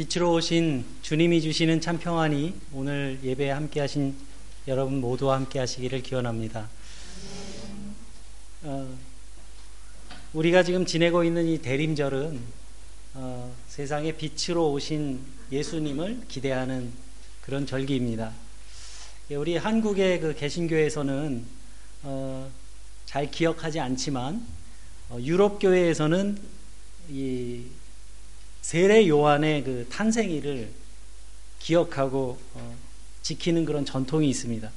빛으로 오신 주님이 주시는 참 평안이 오늘 예배에 함께 하신 여러분 모두와 함께 하시기를 기원합니다. 어, 우리가 지금 지내고 있는 이 대림절은 어, 세상에 빛으로 오신 예수님을 기대하는 그런 절기입니다. 예, 우리 한국의 그 개신교에서는 어, 잘 기억하지 않지만 어, 유럽 교회에서는 이 세례 요한의 그 탄생일을 기억하고 어, 지키는 그런 전통이 있습니다.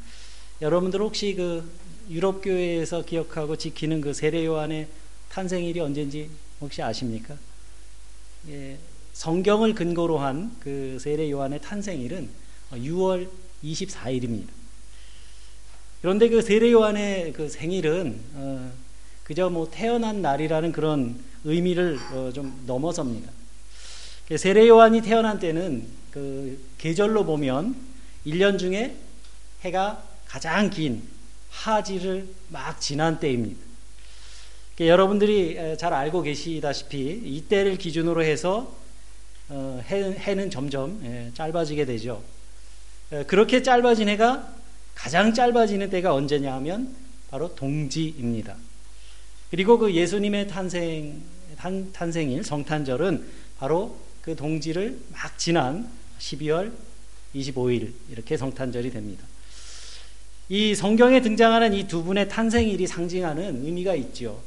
여러분들 혹시 그 유럽 교회에서 기억하고 지키는 그 세례 요한의 탄생일이 언제인지 혹시 아십니까? 예, 성경을 근거로 한 그 세례 요한의 탄생일은 6월 24일입니다. 그런데 그 세례 요한의 그 생일은 어, 그저 뭐 태어난 날이라는 그런 의미를 어, 좀 넘어섭니다. 그 세례 요한이 태어난 때는 그 계절로 보면 1년 중에 해가 가장 긴 하지를 막 지난 때입니다. 그 여러분들이 잘 알고 계시다시피 이때를 기준으로 해서 어, 해는 점점 예, 짧아지게 되죠. 그렇게 짧아진 해가 가장 짧아지는 때가 언제냐 하면 바로 동지입니다. 그리고 그 예수님의 탄생, 탄, 탄생일, 성탄절은 바로 그 동지를 막 지난 12월 25일 이렇게 성탄절이 됩니다. 이 성경에 등장하는 이 두 분의 탄생일이 상징하는 의미가 있죠.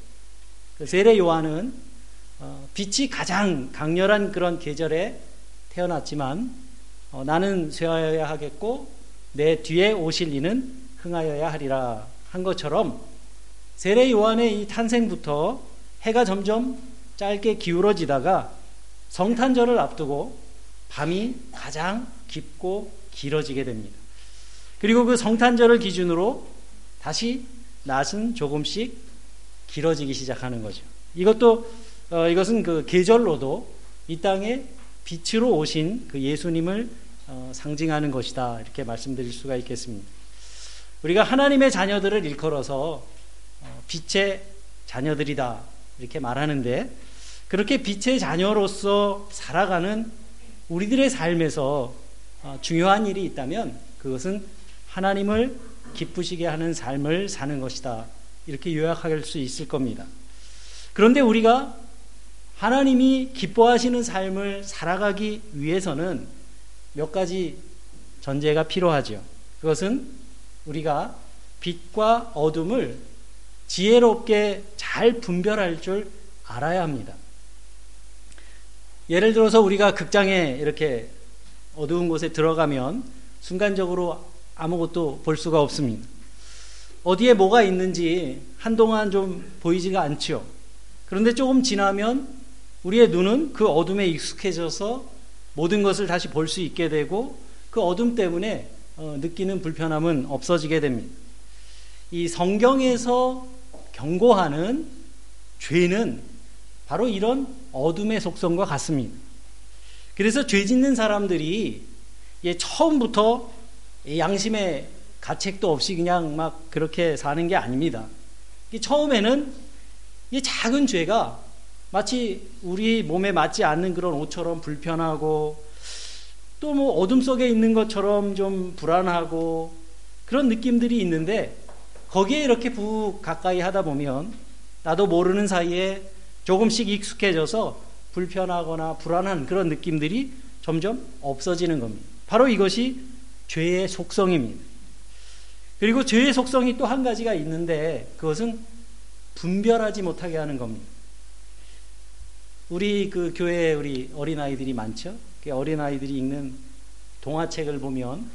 그 세례 요한은 어, 빛이 가장 강렬한 그런 계절에 태어났지만 어, 나는 쇠하여야 하겠고 내 뒤에 오실 이는 흥하여야 하리라 한 것처럼 세례 요한의 이 탄생부터 해가 점점 짧게 기울어지다가 성탄절을 앞두고 밤이 가장 깊고 길어지게 됩니다. 그리고 그 성탄절을 기준으로 다시 낮은 조금씩 길어지기 시작하는 거죠. 이것도 어, 이것은 그 계절로도 이 땅에 빛으로 오신 그 예수님을 어, 상징하는 것이다 이렇게 말씀드릴 수가 있겠습니다. 우리가 하나님의 자녀들을 일컬어서 어, 빛의 자녀들이다 이렇게 말하는데 그렇게 빛의 자녀로서 살아가는 우리들의 삶에서 어, 중요한 일이 있다면 그것은 하나님을 기쁘시게 하는 삶을 사는 것이다. 이렇게 요약할 수 있을 겁니다. 그런데 우리가 하나님이 기뻐하시는 삶을 살아가기 위해서는 몇 가지 전제가 필요하죠. 그것은 우리가 빛과 어둠을 지혜롭게 잘 분별할 줄 알아야 합니다. 예를 들어서 우리가 극장에 이렇게 어두운 곳에 들어가면 순간적으로 아무것도 볼 수가 없습니다. 어디에 뭐가 있는지 한동안 좀 보이지가 않죠. 그런데 조금 지나면 우리의 눈은 그 어둠에 익숙해져서 모든 것을 다시 볼 수 있게 되고 그 어둠 때문에 어, 느끼는 불편함은 없어지게 됩니다. 이 성경에서 경고하는 죄는 바로 이런 어둠의 속성과 같습니다. 그래서 죄 짓는 사람들이 처음부터 양심의 가책도 없이 그냥 막 그렇게 사는 게 아닙니다. 처음에는 이 작은 죄가 마치 우리 몸에 맞지 않는 그런 옷처럼 불편하고 또 뭐 어둠 속에 있는 것처럼 좀 불안하고 그런 느낌들이 있는데 거기에 이렇게 부 가까이 하다 보면 나도 모르는 사이에 조금씩 익숙해져서 불편하거나 불안한 그런 느낌들이 점점 없어지는 겁니다. 바로 이것이 죄의 속성입니다. 그리고 죄의 속성이 또 한 가지가 있는데 그것은 분별하지 못하게 하는 겁니다. 우리 그 교회에 우리 어린아이들이 많죠? 그 어린아이들이 읽는 동화책을 보면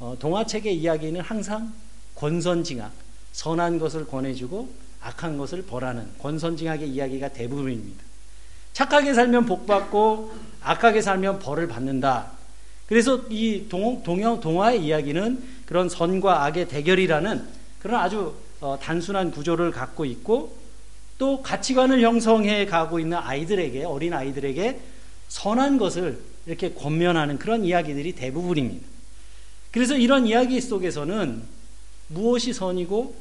어, 동화책의 이야기는 항상 권선징악, 선한 것을 권해주고 악한 것을 벌하는 권선징악의 이야기가 대부분입니다. 착하게 살면 복받고 악하게 살면 벌을 받는다. 그래서 이 동, 동영, 동화의 이야기는 그런 선과 악의 대결이라는 그런 아주 어, 단순한 구조를 갖고 있고 또 가치관을 형성해 가고 있는 아이들에게 어린 아이들에게 선한 것을 이렇게 권면하는 그런 이야기들이 대부분입니다. 그래서 이런 이야기 속에서는 무엇이 선이고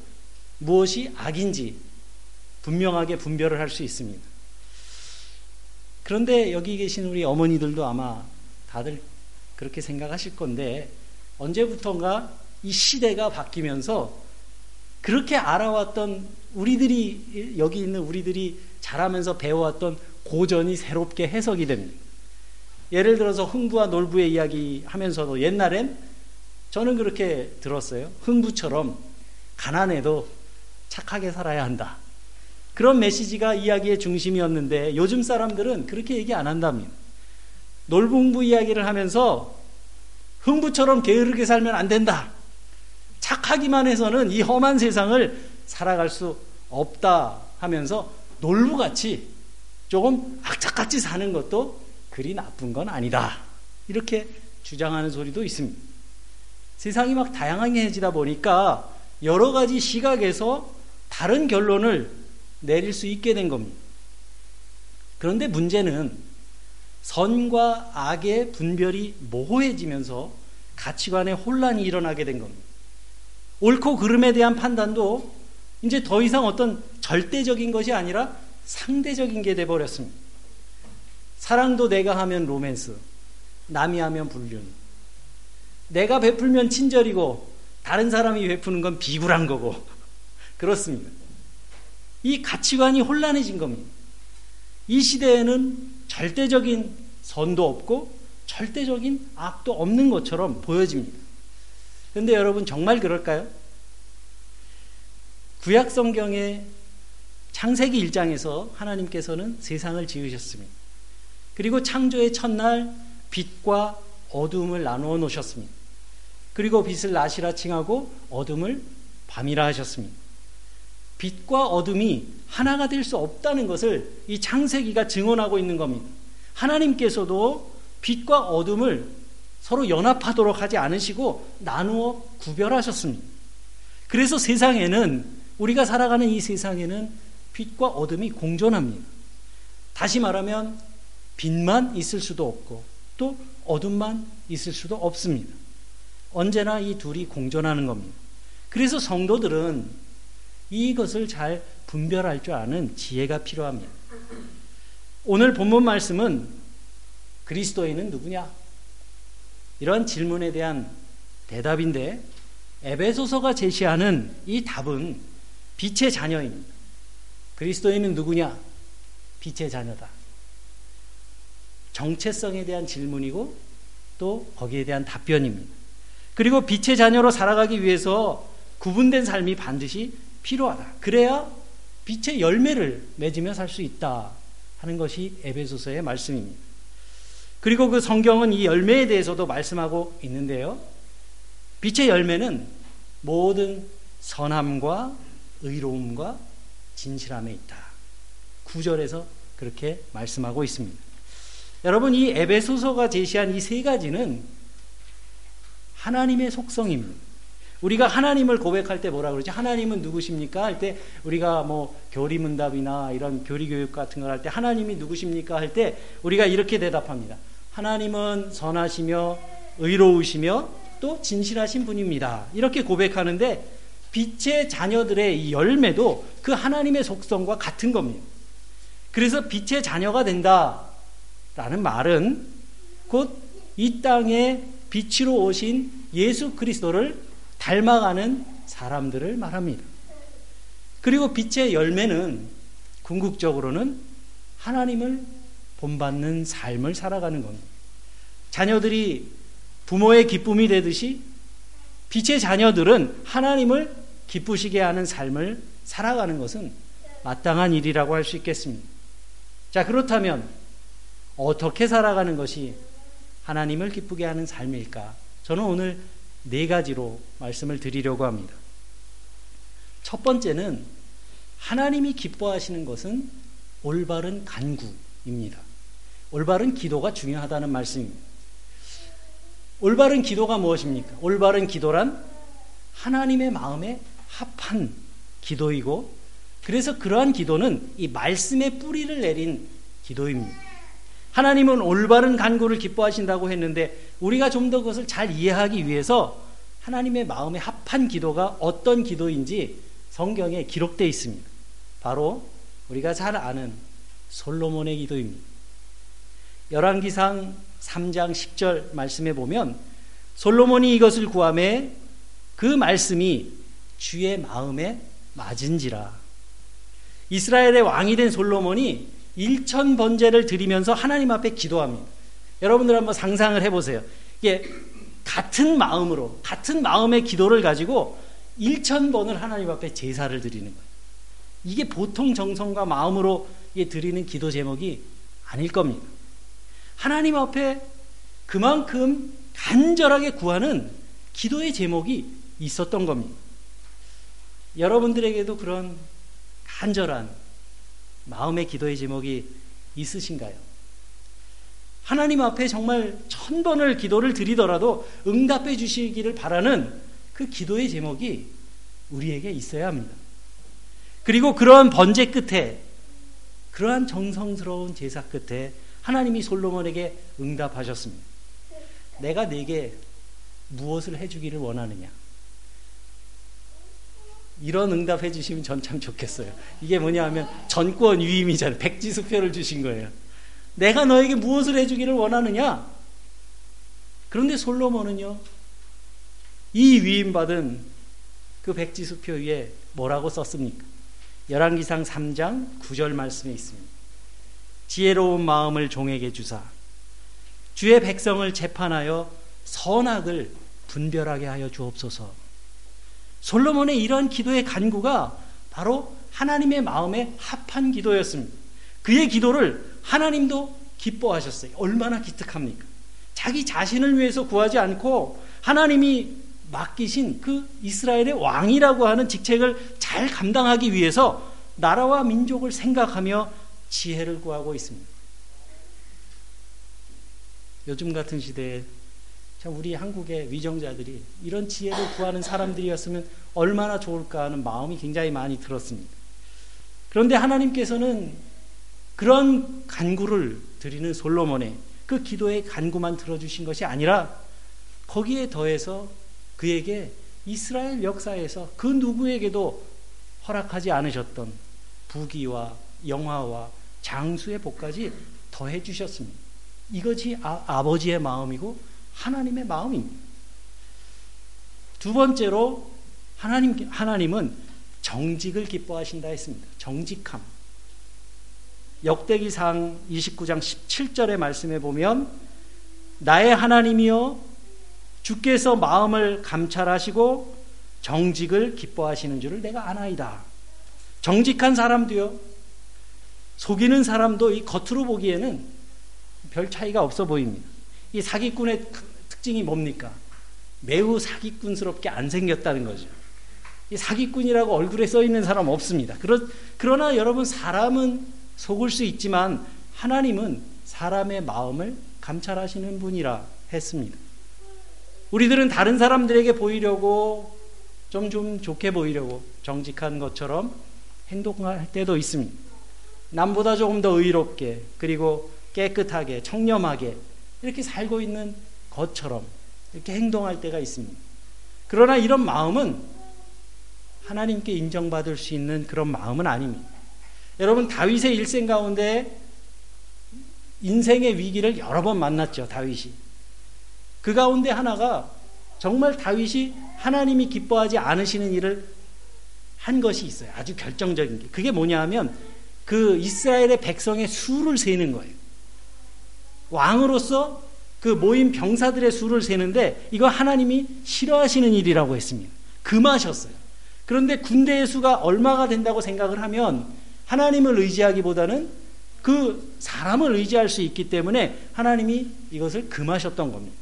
무엇이 악인지 분명하게 분별을 할 수 있습니다. 그런데 여기 계신 우리 어머니들도 아마 다들 그렇게 생각하실 건데 언제부턴가 이 시대가 바뀌면서 그렇게 알아왔던 우리들이 여기 있는 우리들이 자라면서 배워왔던 고전이 새롭게 해석이 됩니다. 예를 들어서 흥부와 놀부의 이야기 하면서도 옛날엔 저는 그렇게 들었어요. 흥부처럼 가난해도 착하게 살아야 한다. 그런 메시지가 이야기의 중심이었는데 요즘 사람들은 그렇게 얘기 안 한답니다. 놀부흥부 이야기를 하면서 흥부처럼 게으르게 살면 안 된다. 착하기만 해서는 이 험한 세상을 살아갈 수 없다 하면서 놀부같이 조금 악착같이 사는 것도 그리 나쁜 건 아니다. 이렇게 주장하는 소리도 있습니다. 세상이 막 다양해지다 보니까 여러 가지 시각에서 다른 결론을 내릴 수 있게 된 겁니다. 그런데 문제는 선과 악의 분별이 모호해지면서 가치관의 혼란이 일어나게 된 겁니다. 옳고 그름에 대한 판단도 이제 더 이상 어떤 절대적인 것이 아니라 상대적인 게 돼버렸습니다. 사랑도 내가 하면 로맨스, 남이 하면 불륜. 내가 베풀면 친절이고 다른 사람이 베푸는 건 비굴한 거고 그렇습니다. 이 가치관이 혼란해진 겁니다. 이 시대에는 절대적인 선도 없고 절대적인 악도 없는 것처럼 보여집니다. 그런데 여러분 정말 그럴까요? 구약 성경의 창세기 1장에서 하나님께서는 세상을 지으셨습니다. 그리고 창조의 첫날 빛과 어둠을 나누어 놓으셨습니다. 그리고 빛을 낮이라 칭하고 어둠을 밤이라 하셨습니다. 빛과 어둠이 하나가 될 수 없다는 것을 이 창세기가 증언하고 있는 겁니다. 하나님께서도 빛과 어둠을 서로 연합하도록 하지 않으시고 나누어 구별하셨습니다. 그래서 세상에는 우리가 살아가는 이 세상에는 빛과 어둠이 공존합니다. 다시 말하면 빛만 있을 수도 없고 또 어둠만 있을 수도 없습니다. 언제나 이 둘이 공존하는 겁니다. 그래서 성도들은 이것을 잘 분별할 줄 아는 지혜가 필요합니다. 오늘 본문 말씀은 그리스도인은 누구냐? 이런 질문에 대한 대답인데 에베소서가 제시하는 이 답은 빛의 자녀입니다. 그리스도인은 누구냐? 빛의 자녀다. 정체성에 대한 질문이고 또 거기에 대한 답변입니다. 그리고 빛의 자녀로 살아가기 위해서 구분된 삶이 반드시 필요하다. 그래야 빛의 열매를 맺으며 살 수 있다 하는 것이 에베소서의 말씀입니다. 그리고 그 성경은 이 열매에 대해서도 말씀하고 있는데요. 빛의 열매는 모든 선함과 의로움과 진실함에 있다. 구절에서 그렇게 말씀하고 있습니다. 여러분, 이 에베소서가 제시한 이 세 가지는 하나님의 속성입니다. 우리가 하나님을 고백할 때 뭐라 그러지? 하나님은 누구십니까? 할 때 우리가 뭐 교리 문답이나 이런 교리 교육 같은 걸 할 때 하나님이 누구십니까? 할 때 우리가 이렇게 대답합니다. 하나님은 선하시며 의로우시며 또 진실하신 분입니다. 이렇게 고백하는데 빛의 자녀들의 이 열매도 그 하나님의 속성과 같은 겁니다. 그래서 빛의 자녀가 된다라는 말은 곧 이 땅에 빛으로 오신 예수 그리스도를 닮아가는 사람들을 말합니다. 그리고 빛의 열매는 궁극적으로는 하나님을 본받는 삶을 살아가는 겁니다. 자녀들이 부모의 기쁨이 되듯이 빛의 자녀들은 하나님을 기쁘시게 하는 삶을 살아가는 것은 마땅한 일이라고 할 수 있겠습니다. 자, 그렇다면 어떻게 살아가는 것이 하나님을 기쁘게 하는 삶일까? 저는 오늘 네 가지로 말씀을 드리려고 합니다. 첫 번째는 하나님이 기뻐하시는 것은 올바른 간구입니다. 올바른 기도가 중요하다는 말씀입니다. 올바른 기도가 무엇입니까? 올바른 기도란 하나님의 마음에 합한 기도이고 그래서 그러한 기도는 이 말씀의 뿌리를 내린 기도입니다. 하나님은 올바른 간구를 기뻐하신다고 했는데 우리가 좀 더 그것을 잘 이해하기 위해서 하나님의 마음에 합한 기도가 어떤 기도인지 성경에 기록되어 있습니다. 바로 우리가 잘 아는 솔로몬의 기도입니다. 열왕기상 3장 10절 말씀에 보면 솔로몬이 이것을 구함에 그 말씀이 주의 마음에 맞은지라. 이스라엘의 왕이 된 솔로몬이 1천 번제를 드리면서 하나님 앞에 기도합니다. 여러분들 한번 상상을 해보세요. 이게 같은 마음으로, 같은 마음의 기도를 가지고 1천 번을 하나님 앞에 제사를 드리는 거예요. 이게 보통 정성과 마음으로 드리는 기도 제목이 아닐 겁니다. 하나님 앞에 그만큼 간절하게 구하는 기도의 제목이 있었던 겁니다. 여러분들에게도 그런 간절한 마음의 기도의 제목이 있으신가요? 하나님 앞에 정말 천 번을 기도를 드리더라도 응답해 주시기를 바라는 그 기도의 제목이 우리에게 있어야 합니다. 그리고 그러한 번제 끝에 그러한 정성스러운 제사 끝에 하나님이 솔로몬에게 응답하셨습니다. 내가 네게 무엇을 해주기를 원하느냐? 이런 응답해 주시면 전 참 좋겠어요. 이게 뭐냐 하면 전권 위임이잖아요. 백지수표를 주신 거예요. 내가 너에게 무엇을 해주기를 원하느냐? 그런데 솔로몬은요, 이 위임받은 그 백지수표 위에 뭐라고 썼습니까? 열왕기상 3장 9절 말씀에 있습니다. 지혜로운 마음을 종에게 주사 주의 백성을 재판하여 선악을 분별하게 하여 주옵소서. 솔로몬의 이런 기도의 간구가 바로 하나님의 마음에 합한 기도였습니다. 그의 기도를 하나님도 기뻐하셨어요. 얼마나 기특합니까? 자기 자신을 위해서 구하지 않고 하나님이 맡기신 그 이스라엘의 왕이라고 하는 직책을 잘 감당하기 위해서 나라와 민족을 생각하며 지혜를 구하고 있습니다. 요즘 같은 시대에 참 우리 한국의 위정자들이 이런 지혜를 구하는 사람들이었으면 얼마나 좋을까 하는 마음이 굉장히 많이 들었습니다. 그런데 하나님께서는 그런 간구를 드리는 솔로몬의 그 기도의 간구만 들어주신 것이 아니라 거기에 더해서 그에게 이스라엘 역사에서 그 누구에게도 허락하지 않으셨던 부귀와 영화와 장수의 복까지 더해 주셨습니다. 이것이 아, 버지의 마음이고 하나님의 마음입니다. 두 번째로 하나님 하나님은 정직을 기뻐하신다 했습니다. 정직함. 역대기상 29장 17절의 말씀에 보면 나의 하나님이여 주께서 마음을 감찰하시고 정직을 기뻐하시는 줄을 내가 아나이다. 정직한 사람도요, 속이는 사람도 이 겉으로 보기에는 별 차이가 없어 보입니다. 이 사기꾼의 특징이 뭡니까? 매우 사기꾼스럽게 안 생겼다는 거죠. 이 사기꾼이라고 얼굴에 써 있는 사람 없습니다. 그러, 그러나 여러분, 사람은 속을 수 있지만 하나님은 사람의 마음을 감찰하시는 분이라 했습니다. 우리들은 다른 사람들에게 보이려고 좀 좀 좋게 보이려고 정직한 것처럼 행동할 때도 있습니다. 남보다 조금 더 의롭게 그리고 깨끗하게 청렴하게 이렇게 살고 있는 것처럼 이렇게 행동할 때가 있습니다. 그러나 이런 마음은 하나님께 인정받을 수 있는 그런 마음은 아닙니다. 여러분 다윗의 일생 가운데 인생의 위기를 여러 번 만났죠. 다윗이. 그 가운데 하나가 정말 다윗이 하나님이 기뻐하지 않으시는 일을 한 것이 있어요. 아주 결정적인 게. 그게 뭐냐 하면 그 이스라엘의 백성의 수를 세는 거예요. 왕으로서 그 모인 병사들의 수를 세는데 이거 하나님이 싫어하시는 일이라고 했습니다. 금하셨어요. 그런데 군대의 수가 얼마가 된다고 생각을 하면 하나님을 의지하기보다는 그 사람을 의지할 수 있기 때문에 하나님이 이것을 금하셨던 겁니다.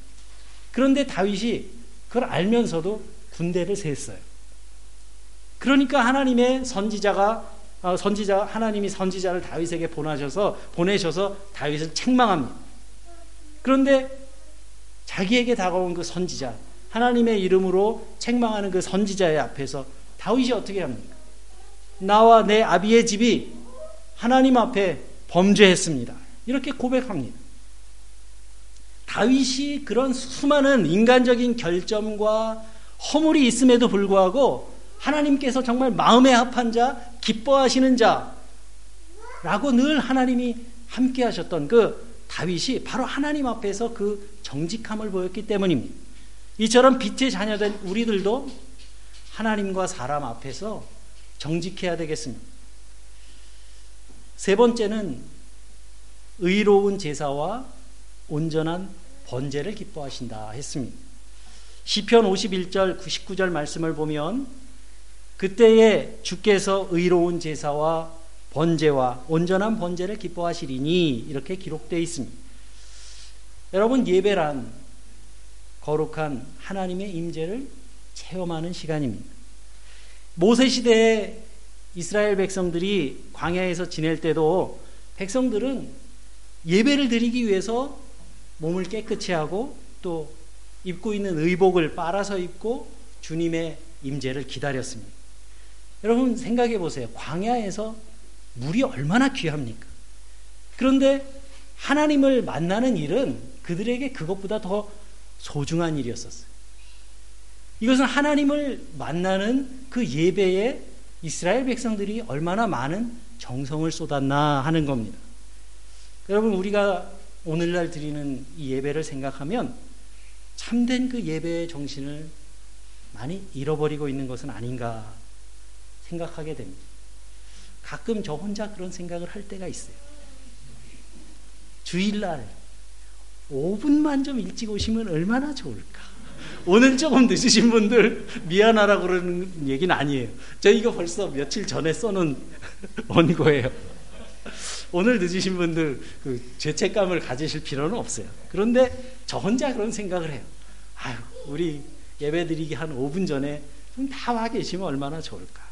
그런데 다윗이 그걸 알면서도 군대를 세했어요. 그러니까 하나님의 선지자가 어, 선지자 하나님이 선지자를 다윗에게 보내셔서 보내셔서 다윗을 책망합니다. 그런데 자기에게 다가온 그 선지자 하나님의 이름으로 책망하는 그 선지자의 앞에서 다윗이 어떻게 합니까? 나와 내 아비의 집이 하나님 앞에 범죄했습니다. 이렇게 고백합니다. 다윗이 그런 수많은 인간적인 결점과 허물이 있음에도 불구하고 하나님께서 정말 마음에 합한 자, 기뻐하시는 자 라고 늘 하나님이 함께 하셨던 그 다윗이 바로 하나님 앞에서 그 정직함을 보였기 때문입니다. 이처럼 빛의 자녀된 우리들도 하나님과 사람 앞에서 정직해야 되겠습니다. 세 번째는 의로운 제사와 온전한 번제를 기뻐하신다 했습니다. 시편 51절 99절 말씀을 보면 그때에 주께서 의로운 제사와 번제와 온전한 번제를 기뻐하시리니 이렇게 기록되어 있습니다. 여러분 예배란 거룩한 하나님의 임재를 체험하는 시간입니다. 모세 시대에 이스라엘 백성들이 광야에서 지낼 때도 백성들은 예배를 드리기 위해서 몸을 깨끗이 하고 또 입고 있는 의복을 빨아서 입고 주님의 임재를 기다렸습니다. 여러분 생각해 보세요. 광야에서 물이 얼마나 귀합니까? 그런데 하나님을 만나는 일은 그들에게 그것보다 더 소중한 일이었었어요. 이것은 하나님을 만나는 그 예배에 이스라엘 백성들이 얼마나 많은 정성을 쏟았나 하는 겁니다. 여러분, 우리가 오늘날 드리는 이 예배를 생각하면 참된 그 예배의 정신을 많이 잃어버리고 있는 것은 아닌가 생각하게 됩니다. 가끔 저 혼자 그런 생각을 할 때가 있어요. 주일날 5분만 좀 일찍 오시면 얼마나 좋을까. 오늘 조금 늦으신 분들 미안하라고 그러는 얘기는 아니에요. 저 이거 벌써 며칠 전에 써놓은 원고예요. 오늘 늦으신 분들 그 죄책감을 가지실 필요는 없어요. 그런데 저 혼자 그런 생각을 해요. 아유, 우리 예배 드리기 한 5분 전에 다와 계시면 얼마나 좋을까.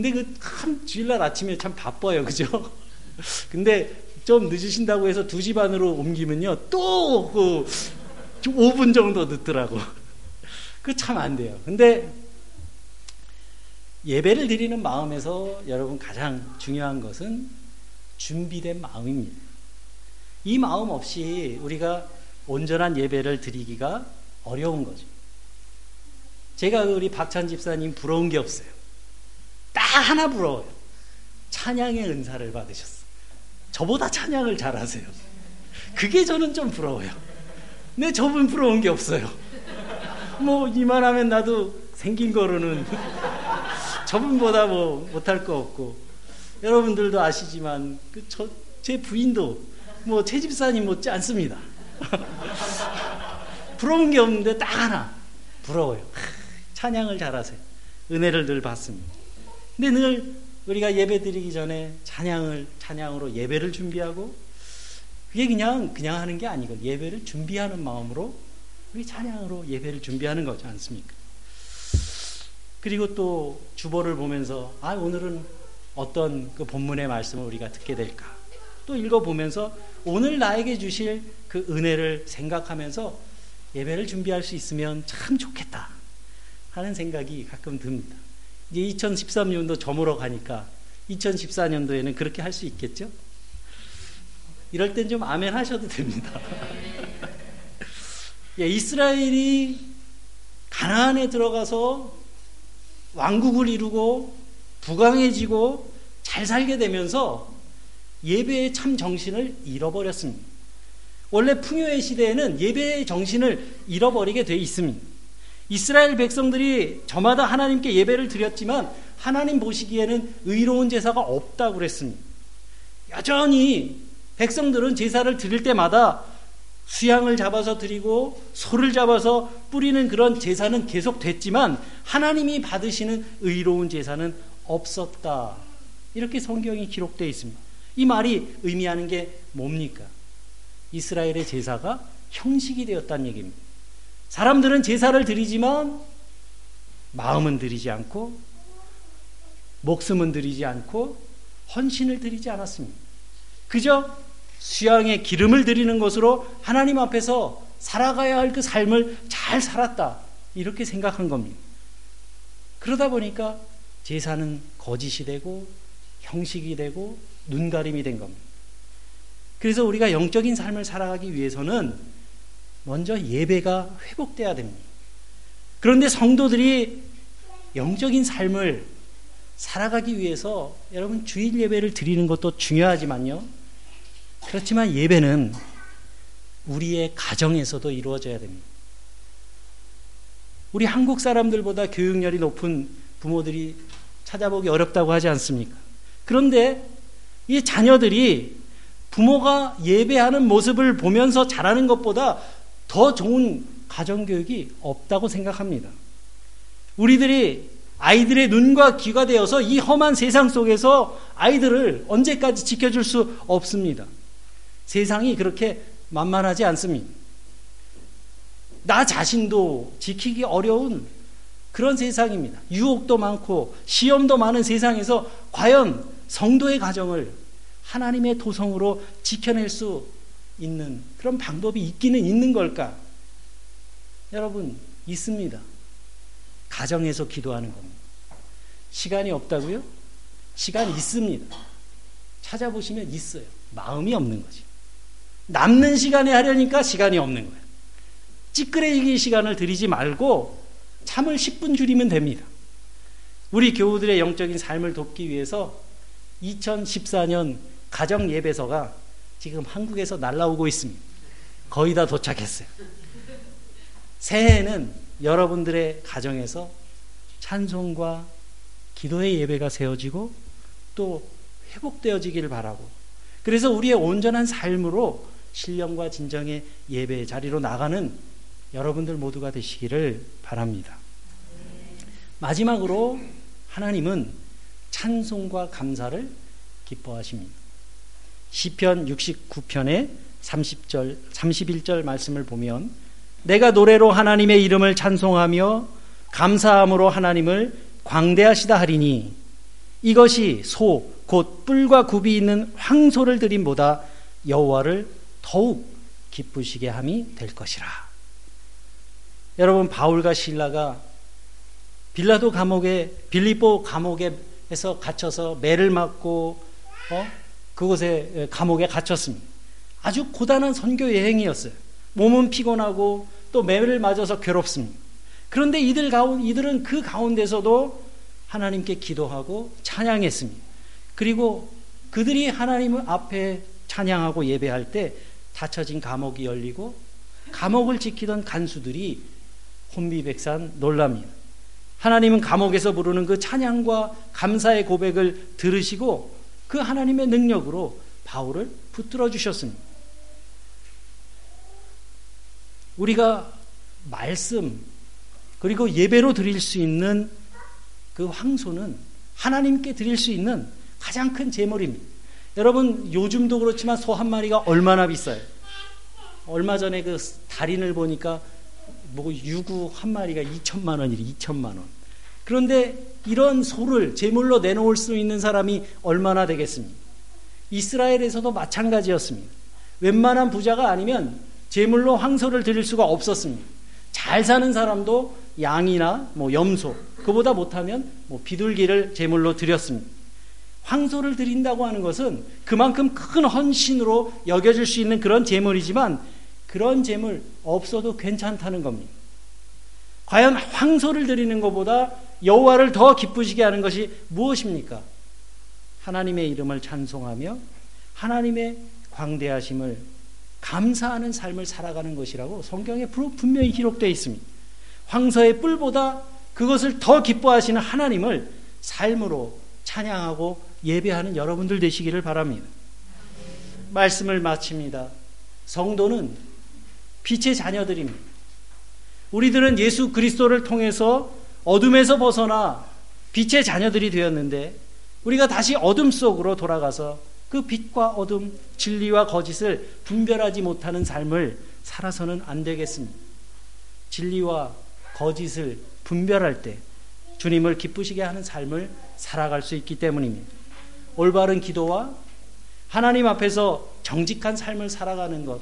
근데 그참 주일날 아침에 참 바빠요. 그죠? 근데 좀 늦으신다고 해서 2시 반으로 옮기면요. 또 그 5분 정도 늦더라고. 그 참 안 돼요. 근데 예배를 드리는 마음에서 여러분 가장 중요한 것은 준비된 마음입니다. 이 마음 없이 우리가 온전한 예배를 드리기가 어려운 거죠. 제가 우리 박찬 집사님 부러운 게 없어요. 딱 하나 부러워요. 찬양의 은사를 받으셨어. 저보다 찬양을 잘하세요. 그게 저는 좀 부러워요. 네, 저분 부러운 게 없어요. 뭐, 이만하면 나도 생긴 거로는 저분보다 뭐 못할 거 없고. 여러분들도 아시지만, 그, 저, 제 부인도 뭐, 제 집사님 못지 않습니다. 부러운 게 없는데 딱 하나. 부러워요. 찬양을 잘하세요. 은혜를 늘 받습니다. 근데 늘 우리가 예배 드리기 전에 찬양을, 찬양으로 예배를 준비하고 그게 그냥 그냥 하는 게 아니고 예배를 준비하는 마음으로 우리 찬양으로 예배를 준비하는 거지 않습니까? 그리고 또 주보를 보면서 아 오늘은 어떤 그 본문의 말씀을 우리가 듣게 될까? 또 읽어 보면서 오늘 나에게 주실 그 은혜를 생각하면서 예배를 준비할 수 있으면 참 좋겠다 하는 생각이 가끔 듭니다. 이제 2013년도 저물어 가니까 2014년도에는 그렇게 할 수 있겠죠? 이럴 땐 좀 아멘 하셔도 됩니다. 예, 이스라엘이 가나안에 들어가서 왕국을 이루고 부강해지고 잘 살게 되면서 예배의 참 정신을 잃어버렸습니다. 원래 풍요의 시대에는 예배의 정신을 잃어버리게 돼 있습니다. 이스라엘 백성들이 저마다 하나님께 예배를 드렸지만 하나님 보시기에는 의로운 제사가 없다고 그랬습니다. 여전히 백성들은 제사를 드릴 때마다 수양을 잡아서 드리고 소를 잡아서 뿌리는 그런 제사는 계속 됐지만 하나님이 받으시는 의로운 제사는 없었다. 이렇게 성경이 기록되어 있습니다. 이 말이 의미하는 게 뭡니까? 이스라엘의 제사가 형식이 되었다는 얘기입니다. 사람들은 제사를 드리지만 마음은 드리지 않고 목숨은 드리지 않고 헌신을 드리지 않았습니다. 그저 수양의 기름을 드리는 것으로 하나님 앞에서 살아가야 할 그 삶을 잘 살았다. 이렇게 생각한 겁니다. 그러다 보니까 제사는 거짓이 되고 형식이 되고 눈가림이 된 겁니다. 그래서 우리가 영적인 삶을 살아가기 위해서는 먼저 예배가 회복돼야 됩니다. 그런데 성도들이 영적인 삶을 살아가기 위해서 여러분 주일 예배를 드리는 것도 중요하지만요. 그렇지만 예배는 우리의 가정에서도 이루어져야 됩니다. 우리 한국 사람들보다 교육열이 높은 부모들이 찾아보기 어렵다고 하지 않습니까? 그런데 이 자녀들이 부모가 예배하는 모습을 보면서 자라는 것보다 더 좋은 가정교육이 없다고 생각합니다. 우리들이 아이들의 눈과 귀가 되어서 이 험한 세상 속에서 아이들을 언제까지 지켜줄 수 없습니다. 세상이 그렇게 만만하지 않습니다. 나 자신도 지키기 어려운 그런 세상입니다. 유혹도 많고 시험도 많은 세상에서 과연 성도의 가정을 하나님의 도성으로 지켜낼 수 있는 그런 방법이 있기는 있는 걸까? 여러분, 있습니다. 가정에서 기도하는 겁니다. 시간이 없다고요? 시간 있습니다. 찾아보시면 있어요. 마음이 없는 거지. 남는 시간에 하려니까 시간이 없는 거예요. 찌끄레기 시간을 들이지 말고 참을 10분 줄이면 됩니다. 우리 교우들의 영적인 삶을 돕기 위해서 2014년 가정 예배서가 지금 한국에서 날라오고 있습니다. 거의 다 도착했어요. 새해에는 여러분들의 가정에서 찬송과 기도의 예배가 세워지고 또 회복되어지기를 바라고 그래서 우리의 온전한 삶으로 신령과 진정의 예배 자리로 나가는 여러분들 모두가 되시기를 바랍니다. 마지막으로 하나님은 찬송과 감사를 기뻐하십니다. 시편 69편의 30절 31절 말씀을 보면 내가 노래로 하나님의 이름을 찬송하며 감사함으로 하나님을 광대하시다 하리니 이것이 소 곧 뿔과 굽이 있는 황소를 드림보다 여호와를 더욱 기쁘시게 함이 될 것이라. 여러분 바울과 신라가 빌라도 감옥에 빌리보 감옥에서 갇혀서 매를 맞고 어? 그곳에 감옥에 갇혔습니다. 아주 고단한 선교 여행이었어요. 몸은 피곤하고 또 매를 맞아서 괴롭습니다. 그런데 이들 가운 이들은 그 가운데서도 하나님께 기도하고 찬양했습니다. 그리고 그들이 하나님 앞에 찬양하고 예배할 때 닫혀진 감옥이 열리고 감옥을 지키던 간수들이 혼비백산 놀랍니다. 하나님은 감옥에서 부르는 그 찬양과 감사의 고백을 들으시고 그 하나님의 능력으로 바울을 붙들어 주셨습니다. 우리가 말씀 그리고 예배로 드릴 수 있는 그 황소는 하나님께 드릴 수 있는 가장 큰 제물입니다. 여러분 요즘도 그렇지만 소 한 마리가 얼마나 비싸요? 얼마 전에 그 달인을 보니까 뭐 유구 한 마리가 2천만 원이래 2천만 원. 그런데 이런 소를 제물로 내놓을 수 있는 사람이 얼마나 되겠습니까? 이스라엘에서도 마찬가지였습니다. 웬만한 부자가 아니면 제물로 황소를 드릴 수가 없었습니다. 잘 사는 사람도 양이나 뭐 염소, 그보다 못하면 뭐 비둘기를 제물로 드렸습니다. 황소를 드린다고 하는 것은 그만큼 큰 헌신으로 여겨질 수 있는 그런 제물이지만 그런 제물 없어도 괜찮다는 겁니다. 과연 황소를 드리는 것보다 여호와를 더 기쁘시게 하는 것이 무엇입니까? 하나님의 이름을 찬송하며 하나님의 광대하심을 감사하는 삶을 살아가는 것이라고 성경에 분명히 기록되어 있습니다. 황소의 뿔보다 그것을 더 기뻐하시는 하나님을 삶으로 찬양하고 예배하는 여러분들 되시기를 바랍니다. 말씀을 마칩니다. 성도는 빛의 자녀들입니다. 우리들은 예수 그리스도를 통해서 어둠에서 벗어나 빛의 자녀들이 되었는데 우리가 다시 어둠 속으로 돌아가서 그 빛과 어둠, 진리와 거짓을 분별하지 못하는 삶을 살아서는 안 되겠습니다. 진리와 거짓을 분별할 때 주님을 기쁘시게 하는 삶을 살아갈 수 있기 때문입니다. 올바른 기도와 하나님 앞에서 정직한 삶을 살아가는 것,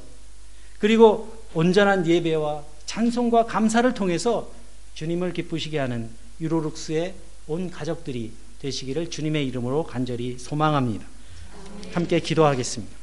그리고 온전한 예배와 찬송과 감사를 통해서 주님을 기쁘시게 하는 유로룩스의 온 가족들이 되시기를 주님의 이름으로 간절히 소망합니다. 함께 기도하겠습니다.